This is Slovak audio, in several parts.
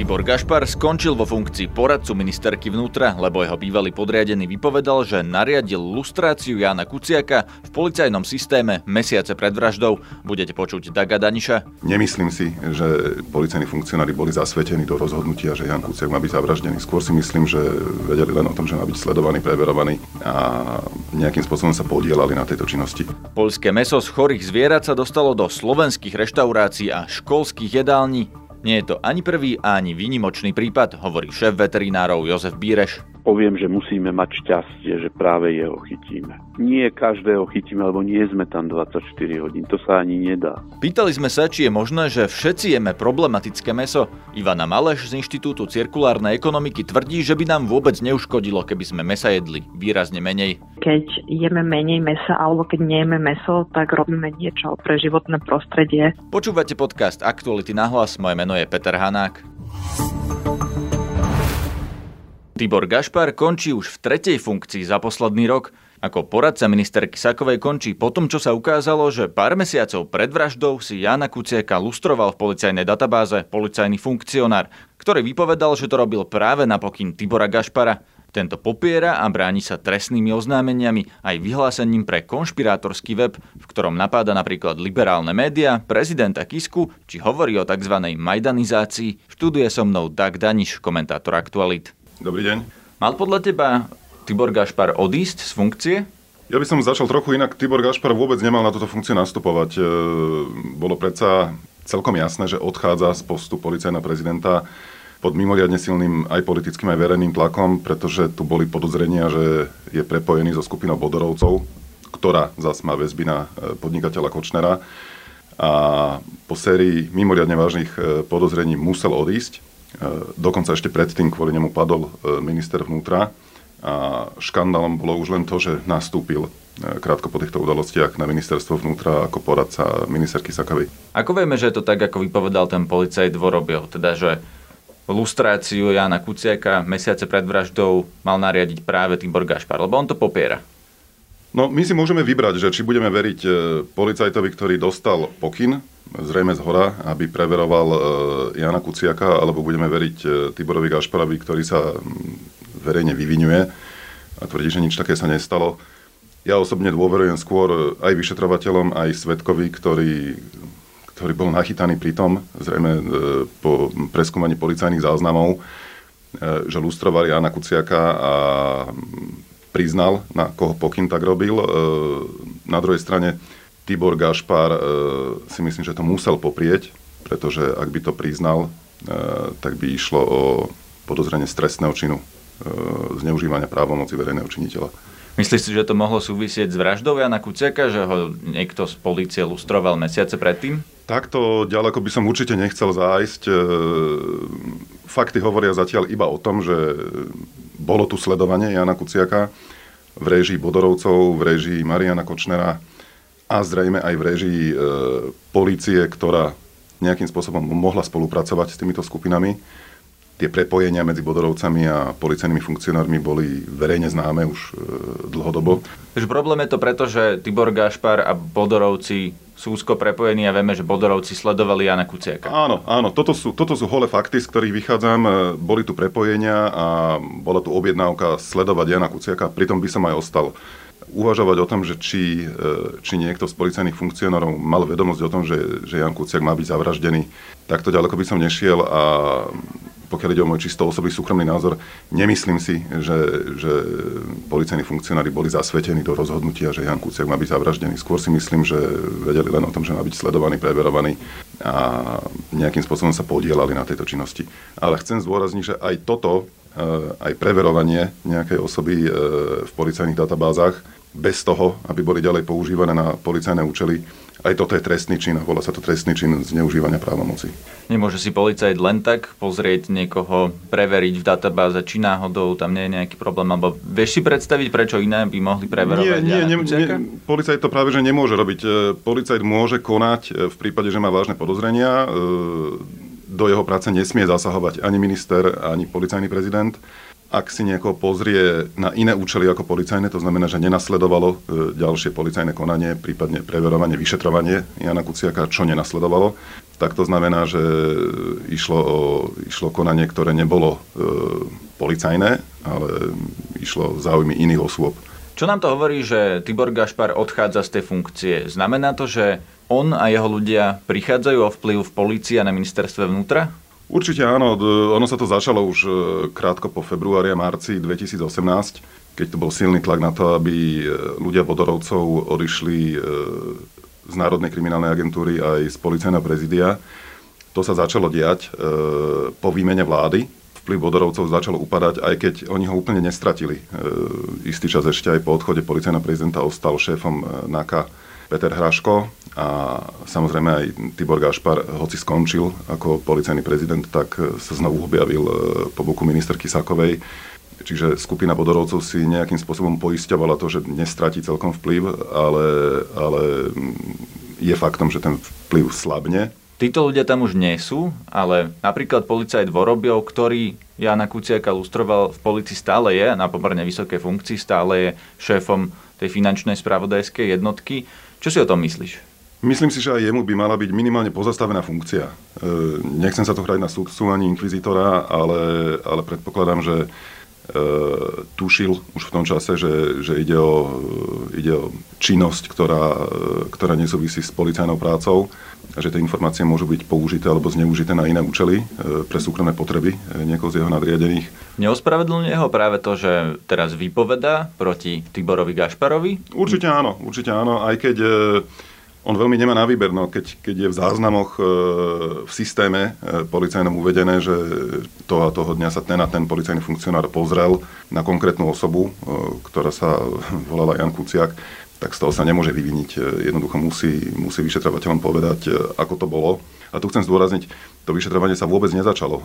Tibor Gašpar skončil vo funkcii poradcu ministerky vnútra, lebo jeho bývalý podriadený vypovedal, že nariadil lustráciu Jana Kuciaka v policajnom systéme mesiace pred vraždou. Budete počuť Daga Daniša. Nemyslím si, že policajní funkcionári boli zasvetení do rozhodnutia, že Jan Kuciak má byť zavraždený. Skôr si myslím, že vedeli len o tom, že má byť sledovaný, preverovaný a nejakým spôsobom sa podielali na tejto činnosti. Polské meso z chorých zvierat sa dostalo do slovenských reštaurácií a školských jedální. Nie je to ani prvý, ani výnimočný prípad, hovorí šéf veterinárov Jozef Bíreš poviem, že musíme mať šťastie, že práve jeho chytíme. Nie každého chytíme, lebo nie sme tam 24 hodín, to sa ani nedá. Pýtali sme sa, či je možné, že všetci jeme problematické meso. Ivana Maleš z Inštitútu cirkulárnej ekonomiky tvrdí, že by nám vôbec neuškodilo, keby sme mesa jedli výrazne menej. Keď jeme menej mesa alebo keď nejeme meso, tak robíme niečo pre životné prostredie. Počúvate podcast Aktuality na hlas, moje meno je Peter Hanák. Tibor Gašpar končí už v tretej funkcii za posledný rok. Ako poradca ministerky Sakovej končí po tom, čo sa ukázalo, že pár mesiacov pred vraždou si Jana Kuciaka lustroval v policajnej databáze policajný funkcionár, ktorý vypovedal, že to robil práve na pokyn Tibora Gašpara. Tento popiera a bráni sa trestnými oznámeniami aj vyhlásením pre konšpirátorský web, v ktorom napáda napríklad liberálne médiá, prezidenta Kisku, či hovorí o tzv. majdanizácii. Študuje so mnou Dag Daniš, komentátor Aktualit. Dobrý deň. Mal podľa teba Tibor Gašpar odísť z funkcie? Ja by som začal trochu inak. Tibor Gašpar vôbec nemal na túto funkciu nastupovať. E, bolo predsa celkom jasné, že odchádza z postu policajného prezidenta pod mimoriadne silným aj politickým, aj verejným tlakom, pretože tu boli podozrenia, že je prepojený so skupinou Bodorovcov, ktorá zase má väzby na e, podnikateľa Kočnera. A po sérii mimoriadne vážnych e, podozrení musel odísť. E, dokonca ešte predtým kvôli nemu padol e, minister vnútra a škandálom bolo už len to, že nastúpil e, krátko po týchto udalostiach na ministerstvo vnútra ako poradca ministerky Sakavy. Ako vieme, že je to tak, ako vypovedal ten policajt Vorobil, teda že lustráciu Jana Kuciaka mesiace pred vraždou mal nariadiť práve Tibor Gašpar, lebo on to popiera. No, my si môžeme vybrať, že či budeme veriť policajtovi, ktorý dostal pokyn zrejme z hora, aby preveroval e, Jana Kuciaka, alebo budeme veriť e, Tiborovi Gašparovi, ktorý sa verejne vyvinuje a tvrdí, že nič také sa nestalo. Ja osobne dôverujem skôr aj vyšetrovateľom, aj svetkovi, ktorý, ktorý bol nachytaný pri tom, zrejme e, po preskúmaní policajných záznamov, že lustroval Jana Kuciaka a priznal, na koho pokyn tak robil. Na druhej strane Tibor Gašpar e, si myslím, že to musel poprieť, pretože ak by to priznal, e, tak by išlo o podozrenie z trestného činu e, zneužívania právomoci verejného činiteľa. Myslíš si, že to mohlo súvisieť s vraždou Jana Kuciaka, že ho niekto z policie lustroval mesiace predtým? Takto ďaleko by som určite nechcel zájsť. Fakty hovoria zatiaľ iba o tom, že bolo tu sledovanie Jana Kuciaka v réžii Bodorovcov, v réžii Mariana Kočnera a zrejme aj v režii e, policie, ktorá nejakým spôsobom mohla spolupracovať s týmito skupinami. Tie prepojenia medzi Bodorovcami a policajnými funkcionármi boli verejne známe už e, dlhodobo. Takže problém je to preto, že Tibor Gašpar a Bodorovci sú úzko prepojení a vieme, že Bodorovci sledovali Jana Kuciaka. Áno, áno, toto sú, toto sú holé fakty, z ktorých vychádzam. E, boli tu prepojenia a bola tu objednávka sledovať Jana Kuciaka, pritom by som aj ostal uvažovať o tom, že či, e, či niekto z policajných funkcionárov mal vedomosť o tom, že, že Jan Kuciak má byť zavraždený, takto ďaleko by som nešiel a pokiaľ ide o môj čisto osobný súkromný názor, nemyslím si, že, že policajní funkcionári boli zasvetení do rozhodnutia, že Jan Kuciak má byť zavraždený. Skôr si myslím, že vedeli len o tom, že má byť sledovaný, preverovaný a nejakým spôsobom sa podielali na tejto činnosti. Ale chcem zdôrazniť, že aj toto, e, aj preverovanie nejakej osoby e, v policajných databázach bez toho, aby boli ďalej používané na policajné účely. Aj toto je trestný čin a volá sa to trestný čin zneužívania právomoci. Nemôže si policajt len tak pozrieť niekoho, preveriť v databáze, či náhodou tam nie je nejaký problém, alebo vieš si predstaviť, prečo iné by mohli preverovať? Nie, nie, nie, nie policajt to práve že nemôže robiť. E, policajt môže konať e, v prípade, že má vážne podozrenia. E, do jeho práce nesmie zasahovať ani minister, ani policajný prezident ak si niekoho pozrie na iné účely ako policajné, to znamená, že nenasledovalo ďalšie policajné konanie, prípadne preverovanie, vyšetrovanie Jana Kuciaka, čo nenasledovalo, tak to znamená, že išlo o, išlo konanie, ktoré nebolo e, policajné, ale išlo o záujmy iných osôb. Čo nám to hovorí, že Tibor Gašpar odchádza z tej funkcie? Znamená to, že on a jeho ľudia prichádzajú o vplyv v polícii a na ministerstve vnútra? Určite áno. Ono sa to začalo už e, krátko po februári a marci 2018, keď to bol silný tlak na to, aby e, ľudia Bodorovcov odišli e, z Národnej kriminálnej agentúry aj z policajného prezidia. To sa začalo diať po výmene vlády vplyv Bodorovcov začal upadať, aj keď oni ho úplne nestratili. Istý čas ešte aj po odchode policajného prezidenta ostal šéfom NAKA Peter Hraško a samozrejme aj Tibor Gašpar, hoci skončil ako policajný prezident, tak e, sa znovu objavil po boku ministerky Sakovej. Čiže skupina Bodorovcov si nejakým spôsobom poisťovala to, že nestratí celkom vplyv, ale, ale mm, je faktom, že ten vplyv slabne Títo ľudia tam už nie sú, ale napríklad policajt Vorobiov, ktorý Jana Kuciaka lustroval v policii stále je, na pomerne vysokej funkcii, stále je šéfom tej finančnej spravodajskej jednotky. Čo si o tom myslíš? Myslím si, že aj jemu by mala byť minimálne pozastavená funkcia. E, nechcem sa to hrať na súdcu ani inkvizitora, ale, ale predpokladám, že tušil už v tom čase, že, že ide, o, ide o činnosť, ktorá, ktorá nesúvisí s policajnou prácou a že tie informácie môžu byť použité alebo zneužité na iné účely e, pre súkromné potreby e, niekoho z jeho nadriadených. Neospravedlňuje ho práve to, že teraz vypoveda proti Tiborovi Gašparovi? Určite áno, určite áno, aj keď e, on veľmi nemá na výber, no, keď, keď je v záznamoch v systéme policajnom uvedené, že toho a toho dňa sa ten a ten policajný funkcionár pozrel na konkrétnu osobu, ktorá sa volala Jan Kuciak, tak z toho sa nemôže vyviniť. E, jednoducho musí, musí vyšetrovateľom povedať, e, ako to bolo. A tu chcem zdôrazniť, to vyšetrovanie sa vôbec nezačalo. E,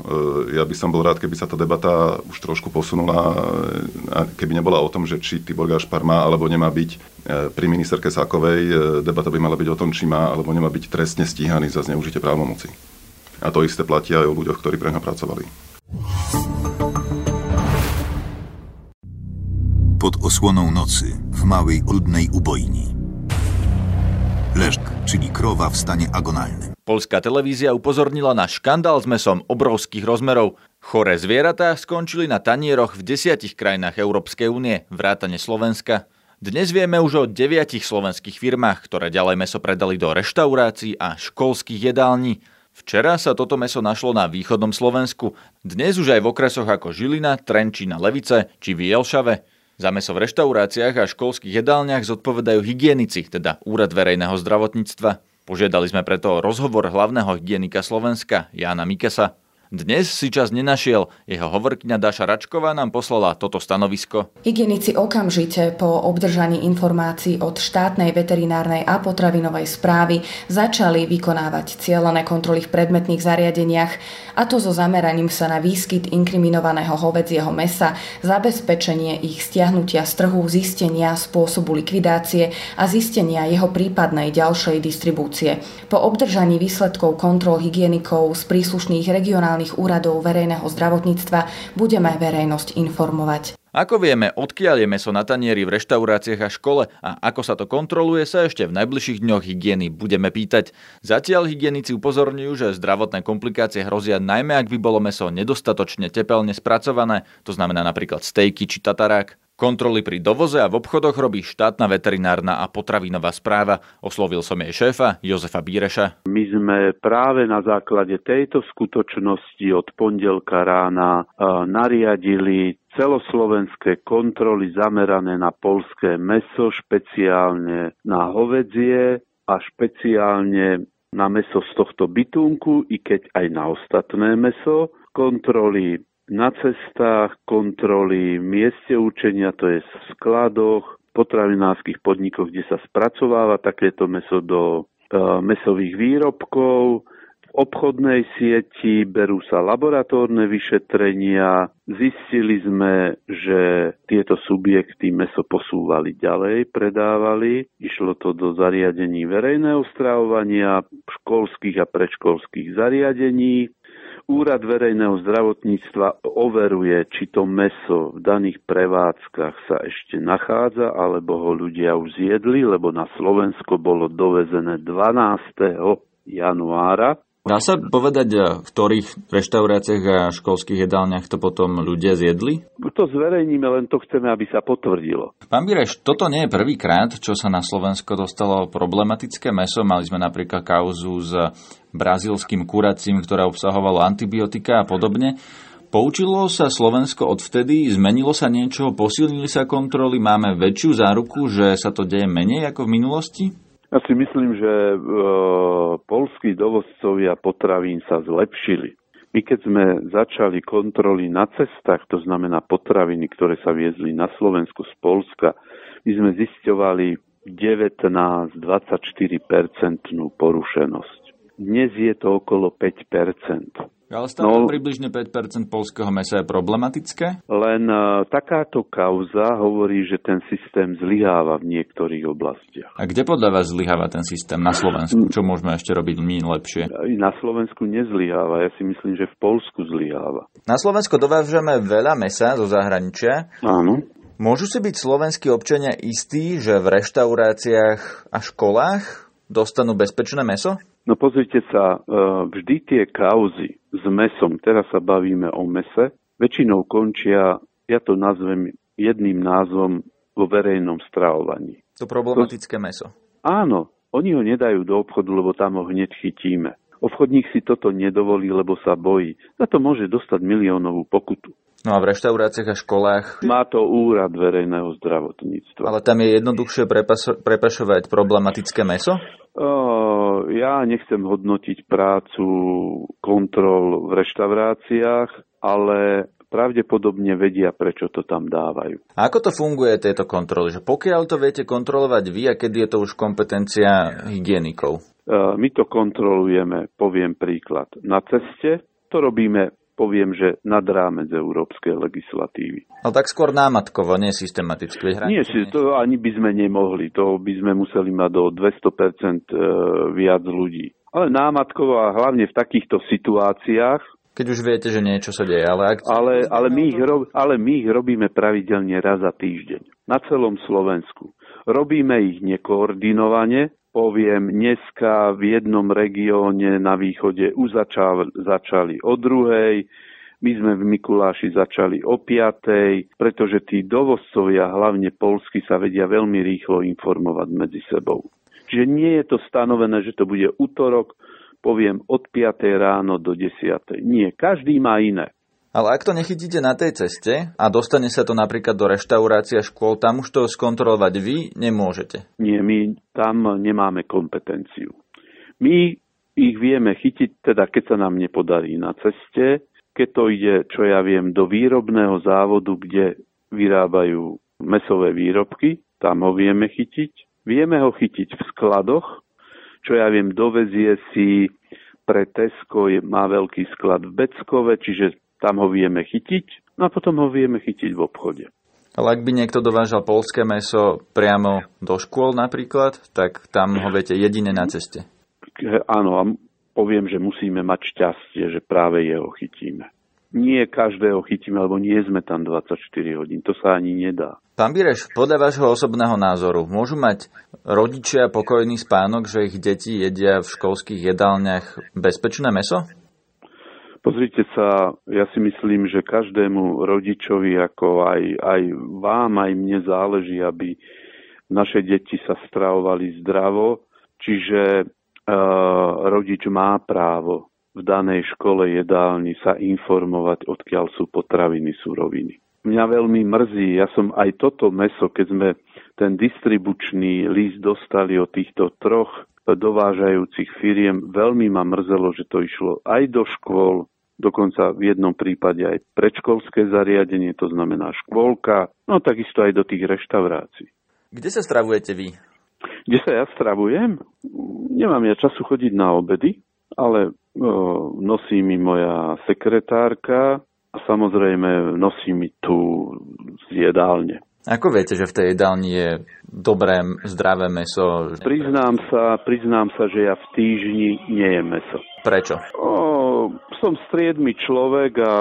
ja by som bol rád, keby sa tá debata už trošku posunula, keby nebola o tom, že či Tibor Gašpar má alebo nemá byť pri ministerke Sákovej. Debata by mala byť o tom, či má alebo nemá byť trestne stíhaný za zneužitie právomoci. A to isté platí aj o ľuďoch, ktorí pre ňa pracovali. Pod osłoną nocy w małej oludnej ubojni. Leszk, czyli krowa w stanie agonalnym. Polská televízia upozornila na škandál s mesom obrovských rozmerov. Choré zvieratá skončili na tanieroch v desiatich krajinách Európskej únie, vrátane Slovenska. Dnes vieme už o deviatich slovenských firmách, ktoré ďalej meso predali do reštaurácií a školských jedální. Včera sa toto meso našlo na východnom Slovensku, dnes už aj v okresoch ako Žilina, Trenčína, Levice či Vielšave. Za meso v reštauráciách a školských jedálniach zodpovedajú hygienici, teda Úrad verejného zdravotníctva. Požiadali sme preto rozhovor hlavného hygienika Slovenska, Jána Mikesa. Dnes si čas nenašiel. Jeho hovorkňa Daša Račková nám poslala toto stanovisko. Hygienici okamžite po obdržaní informácií od štátnej veterinárnej a potravinovej správy začali vykonávať cieľené kontroly v predmetných zariadeniach a to so zameraním sa na výskyt inkriminovaného hovedzieho mesa, zabezpečenie ich stiahnutia z trhu, zistenia spôsobu likvidácie a zistenia jeho prípadnej ďalšej distribúcie. Po obdržaní výsledkov kontrol hygienikov z príslušných regionálnych regionálnych úradov verejného zdravotníctva budeme verejnosť informovať. Ako vieme, odkiaľ je meso na tanieri v reštauráciách a škole a ako sa to kontroluje, sa ešte v najbližších dňoch hygieny budeme pýtať. Zatiaľ hygienici upozorňujú, že zdravotné komplikácie hrozia najmä ak by bolo meso nedostatočne tepelne spracované, to znamená napríklad stejky či tatarák. Kontroly pri dovoze a v obchodoch robí štátna veterinárna a potravinová správa. Oslovil som jej šéfa Jozefa Bíreša. My sme práve na základe tejto skutočnosti od pondelka rána nariadili celoslovenské kontroly zamerané na polské meso, špeciálne na hovedzie a špeciálne na meso z tohto bytunku, i keď aj na ostatné meso. Kontroly na cestách, kontroly mieste učenia, to je v skladoch, potravinárskych podnikoch, kde sa spracováva takéto meso do e, mesových výrobkov, v obchodnej sieti berú sa laboratórne vyšetrenia. Zistili sme, že tieto subjekty meso posúvali ďalej, predávali. Išlo to do zariadení verejného stravovania, školských a predškolských zariadení. Úrad verejného zdravotníctva overuje, či to meso v daných prevádzkach sa ešte nachádza, alebo ho ľudia už zjedli, lebo na Slovensko bolo dovezené 12. januára Dá sa povedať, v ktorých reštauráciách a školských jedálniach to potom ľudia zjedli? To zverejníme, len to chceme, aby sa potvrdilo. Pán Bireš, toto nie je prvýkrát, čo sa na Slovensko dostalo problematické meso. Mali sme napríklad kauzu s brazílským kuracím, ktoré obsahovalo antibiotika a podobne. Poučilo sa Slovensko odvtedy, zmenilo sa niečo, posilnili sa kontroly, máme väčšiu záruku, že sa to deje menej ako v minulosti? Ja si myslím, že e, polskí dovozcovia potravín sa zlepšili. My keď sme začali kontroly na cestách, to znamená potraviny, ktoré sa viezli na Slovensku z Polska, my sme zisťovali 19-24% porušenosť. Dnes je to okolo 5%. Ale stále no, približne 5% polského mesa je problematické? Len uh, takáto kauza hovorí, že ten systém zlyháva v niektorých oblastiach. A kde podľa vás zlyháva ten systém? Na Slovensku? Čo môžeme ešte robiť my lepšie? Na Slovensku nezlyháva. Ja si myslím, že v Polsku zlyháva. Na Slovensku dovážame veľa mesa zo zahraničia. Áno. Môžu si byť slovenskí občania istí, že v reštauráciách a školách dostanú bezpečné meso? No pozrite sa, e, vždy tie kauzy s mesom, teraz sa bavíme o mese, väčšinou končia, ja to nazvem jedným názvom vo verejnom stravovaní. To problematické meso. Áno, oni ho nedajú do obchodu, lebo tam ho hneď chytíme. Obchodník si toto nedovolí, lebo sa bojí. Za to môže dostať miliónovú pokutu. No a v reštauráciách a školách? Má to úrad verejného zdravotníctva. Ale tam je jednoduchšie prepaso- prepašovať problematické meso? Uh, ja nechcem hodnotiť prácu kontrol v reštauráciách, ale pravdepodobne vedia, prečo to tam dávajú. A ako to funguje, tieto kontroly? Že pokiaľ to viete kontrolovať vy, a kedy je to už kompetencia hygienikov? My to kontrolujeme, poviem príklad. Na ceste to robíme poviem, že nad rámec európskej legislatívy. Ale tak skôr námatkovo, nie systematicky. Nie, si, to ani by sme nemohli. To by sme museli mať do 200% e, viac ľudí. Ale námatkovo a hlavne v takýchto situáciách, keď už viete, že niečo sa deje, ale... Ak... Ale, ale, my ich rob, ale my ich robíme pravidelne raz za týždeň. Na celom Slovensku. Robíme ich nekoordinovane, poviem, dneska v jednom regióne na východe už začal, začali o druhej, my sme v Mikuláši začali o piatej, pretože tí dovozcovia, hlavne polsky, sa vedia veľmi rýchlo informovať medzi sebou. Čiže nie je to stanovené, že to bude útorok, poviem od 5. ráno do 10. Nie, každý má iné. Ale ak to nechytíte na tej ceste a dostane sa to napríklad do reštaurácia škôl, tam už to skontrolovať vy nemôžete. Nie, my tam nemáme kompetenciu. My ich vieme chytiť, teda keď sa nám nepodarí na ceste, keď to ide, čo ja viem, do výrobného závodu, kde vyrábajú mesové výrobky, tam ho vieme chytiť. Vieme ho chytiť v skladoch, čo ja viem, dovezie si pre Tesco má veľký sklad v Beckove, čiže tam ho vieme chytiť no a potom ho vieme chytiť v obchode. Ale ak by niekto dovážal polské meso priamo do škôl napríklad, tak tam ho viete jedine na ceste. Áno, a poviem, že musíme mať šťastie, že práve jeho chytíme. Nie každého chytíme, lebo nie sme tam 24 hodín. To sa ani nedá. Pán Bireš, podľa vášho osobného názoru, môžu mať rodičia pokojný spánok, že ich deti jedia v školských jedálniach bezpečné meso? Pozrite sa, ja si myslím, že každému rodičovi, ako aj, aj vám, aj mne záleží, aby naše deti sa stravovali zdravo, čiže uh, rodič má právo v danej škole jedálni sa informovať, odkiaľ sú potraviny, suroviny. Mňa veľmi mrzí, ja som aj toto meso, keď sme ten distribučný list dostali od týchto troch dovážajúcich firiem, veľmi ma mrzelo, že to išlo aj do škôl, dokonca v jednom prípade aj predškolské zariadenie, to znamená škôlka, no takisto aj do tých reštaurácií. Kde sa stravujete vy? Kde sa ja stravujem? Nemám ja času chodiť na obedy, ale o, nosí mi moja sekretárka a samozrejme nosí mi tu z jedálne. Ako viete, že v tej jedálni je dobré, zdravé meso? Priznám sa, priznám sa, že ja v týždni nie jem meso. Prečo? O, som striedmy človek a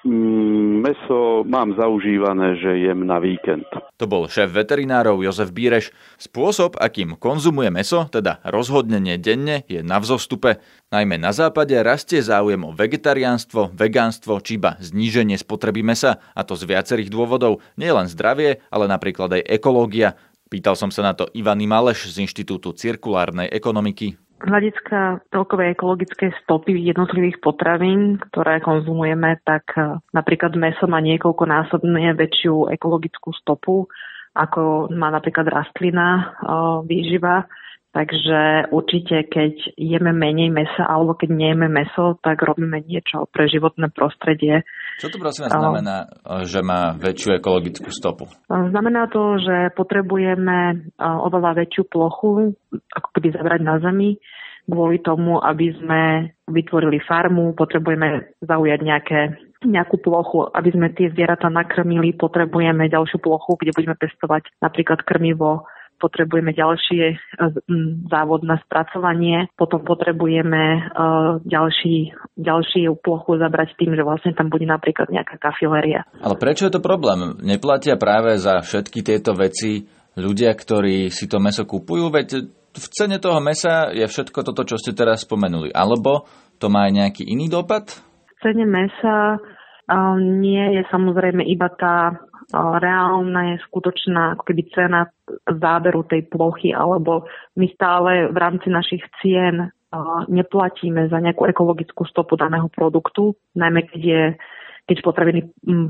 mm, meso mám zaužívané, že jem na víkend. To bol šéf veterinárov Jozef Bíreš. Spôsob, akým konzumuje meso, teda rozhodnenie denne, je na vzostupe. Najmä na západe rastie záujem o vegetariánstvo, vegánstvo či iba zníženie spotreby mesa, a to z viacerých dôvodov, nielen zdravie, ale napríklad aj ekológia. Pýtal som sa na to Ivany Maleš z Inštitútu cirkulárnej ekonomiky hľadiska celkovej ekologickej stopy jednotlivých potravín, ktoré konzumujeme, tak e, napríklad meso má niekoľkonásobne väčšiu ekologickú stopu, ako má napríklad rastlina e, výživa. Takže určite, keď jeme menej mesa alebo keď nejeme meso, tak robíme niečo pre životné prostredie. Čo to prosím znamená, že má väčšiu ekologickú stopu? Znamená to, že potrebujeme oveľa väčšiu plochu, ako keby zabrať na zemi, kvôli tomu, aby sme vytvorili farmu, potrebujeme zaujať nejaké nejakú plochu, aby sme tie zvieratá nakrmili, potrebujeme ďalšiu plochu, kde budeme pestovať napríklad krmivo potrebujeme ďalšie e, závod na spracovanie, potom potrebujeme e, ďalší, ďalší plochu zabrať tým, že vlastne tam bude napríklad nejaká kafiléria. Ale prečo je to problém? Neplatia práve za všetky tieto veci ľudia, ktorí si to meso kupujú? Veď v cene toho mesa je všetko toto, čo ste teraz spomenuli. Alebo to má aj nejaký iný dopad? V cene mesa nie je samozrejme iba tá reálna je skutočná ako keby cena záberu tej plochy, alebo my stále v rámci našich cien neplatíme za nejakú ekologickú stopu daného produktu, najmä keď je keď potraviny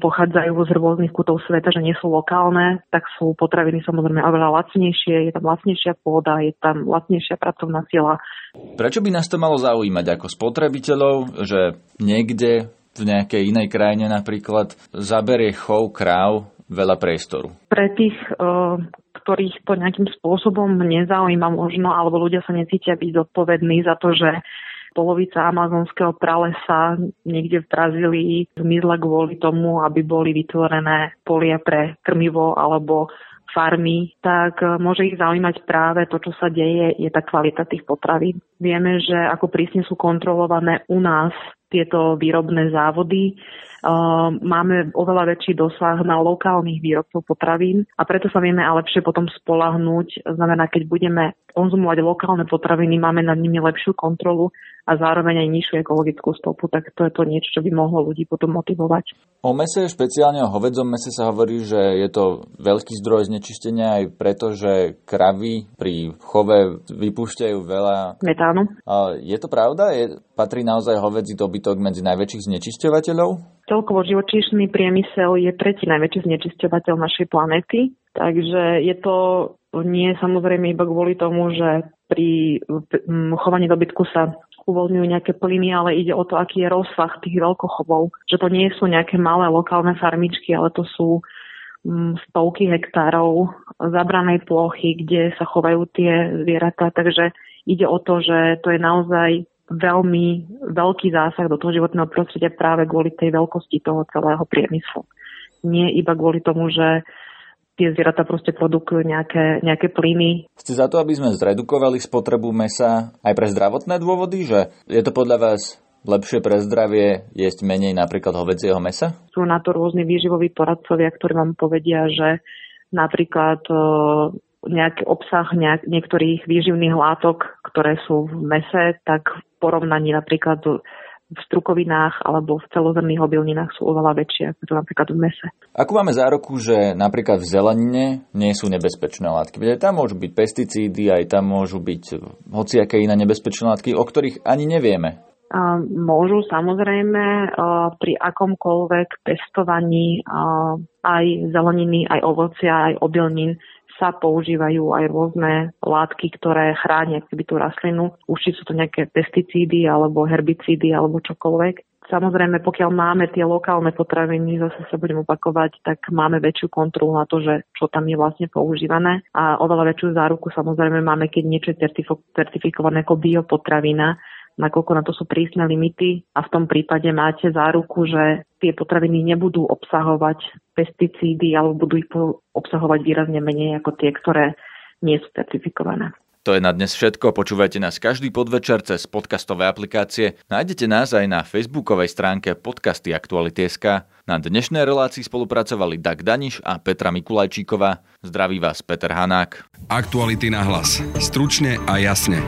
pochádzajú z rôznych kútov sveta, že nie sú lokálne, tak sú potraviny samozrejme oveľa lacnejšie, je tam lacnejšia pôda, je tam lacnejšia pracovná sila. Prečo by nás to malo zaujímať ako spotrebiteľov, že niekde v nejakej inej krajine napríklad zaberie chov kráv veľa priestoru. Pre tých, ktorých to nejakým spôsobom nezaujíma možno, alebo ľudia sa necítia byť zodpovední za to, že polovica amazonského pralesa niekde v Brazílii zmizla kvôli tomu, aby boli vytvorené polia pre krmivo alebo farmy, tak môže ich zaujímať práve to, čo sa deje, je tá kvalita tých potravín. Vieme, že ako prísne sú kontrolované u nás tieto výrobné závody. Ehm, máme oveľa väčší dosah na lokálnych výrobcov potravín a preto sa vieme aj lepšie potom spolahnúť. Znamená, keď budeme konzumovať lokálne potraviny, máme nad nimi lepšiu kontrolu a zároveň aj nižšiu ekologickú stopu, tak to je to niečo, čo by mohlo ľudí potom motivovať. O mese, špeciálne o hovedzom mese sa hovorí, že je to veľký zdroj znečistenia aj preto, že kravy pri chove vypúšťajú veľa metánu. Je to pravda? Je, patrí naozaj hovedzí dobytok medzi najväčších znečisťovateľov? Celkovo živočíšny priemysel je tretí najväčší znečisťovateľ našej planety, takže je to nie samozrejme iba kvôli tomu, že pri chovaní dobytku sa uvoľňujú nejaké plyny, ale ide o to, aký je rozsah tých veľkochovov. Že to nie sú nejaké malé lokálne farmičky, ale to sú stovky hektárov zabranej plochy, kde sa chovajú tie zvieratá. Takže ide o to, že to je naozaj veľmi veľký zásah do toho životného prostredia práve kvôli tej veľkosti toho celého priemyslu. Nie iba kvôli tomu, že tie zvieratá proste produkujú nejaké, nejaké plyny. Ste za to, aby sme zredukovali spotrebu mesa aj pre zdravotné dôvody? Že je to podľa vás lepšie pre zdravie jesť menej napríklad hovedzieho mesa? Sú na to rôzni výživoví poradcovia, ktorí vám povedia, že napríklad nejaký obsah nejak, niektorých výživných látok, ktoré sú v mese, tak v porovnaní napríklad v strukovinách alebo v celozrných obilninách sú oveľa väčšie, ako to napríklad v mese. Ako máme zároku, že napríklad v zelenine nie sú nebezpečné látky? Veď tam môžu byť pesticídy, aj tam môžu byť hociaké iné nebezpečné látky, o ktorých ani nevieme. Môžu samozrejme pri akomkoľvek pestovaní aj zeleniny, aj ovocia, aj obilnín sa používajú aj rôzne látky, ktoré chránia keby tú rastlinu. Už či sú to nejaké pesticídy alebo herbicídy alebo čokoľvek. Samozrejme, pokiaľ máme tie lokálne potraviny, zase sa budem opakovať, tak máme väčšiu kontrolu na to, že čo tam je vlastne používané a oveľa väčšiu záruku samozrejme máme, keď niečo je certifikované ako biopotravina, nakoľko na to sú prísne limity a v tom prípade máte záruku, že tie potraviny nebudú obsahovať pesticídy alebo budú ich obsahovať výrazne menej ako tie, ktoré nie sú certifikované. To je na dnes všetko. Počúvajte nás každý podvečer cez podcastové aplikácie. Nájdete nás aj na facebookovej stránke podcasty Aktuality.sk. Na dnešnej relácii spolupracovali Dag Daniš a Petra Mikulajčíková. Zdraví vás Peter Hanák. Aktuality na hlas. Stručne a jasne.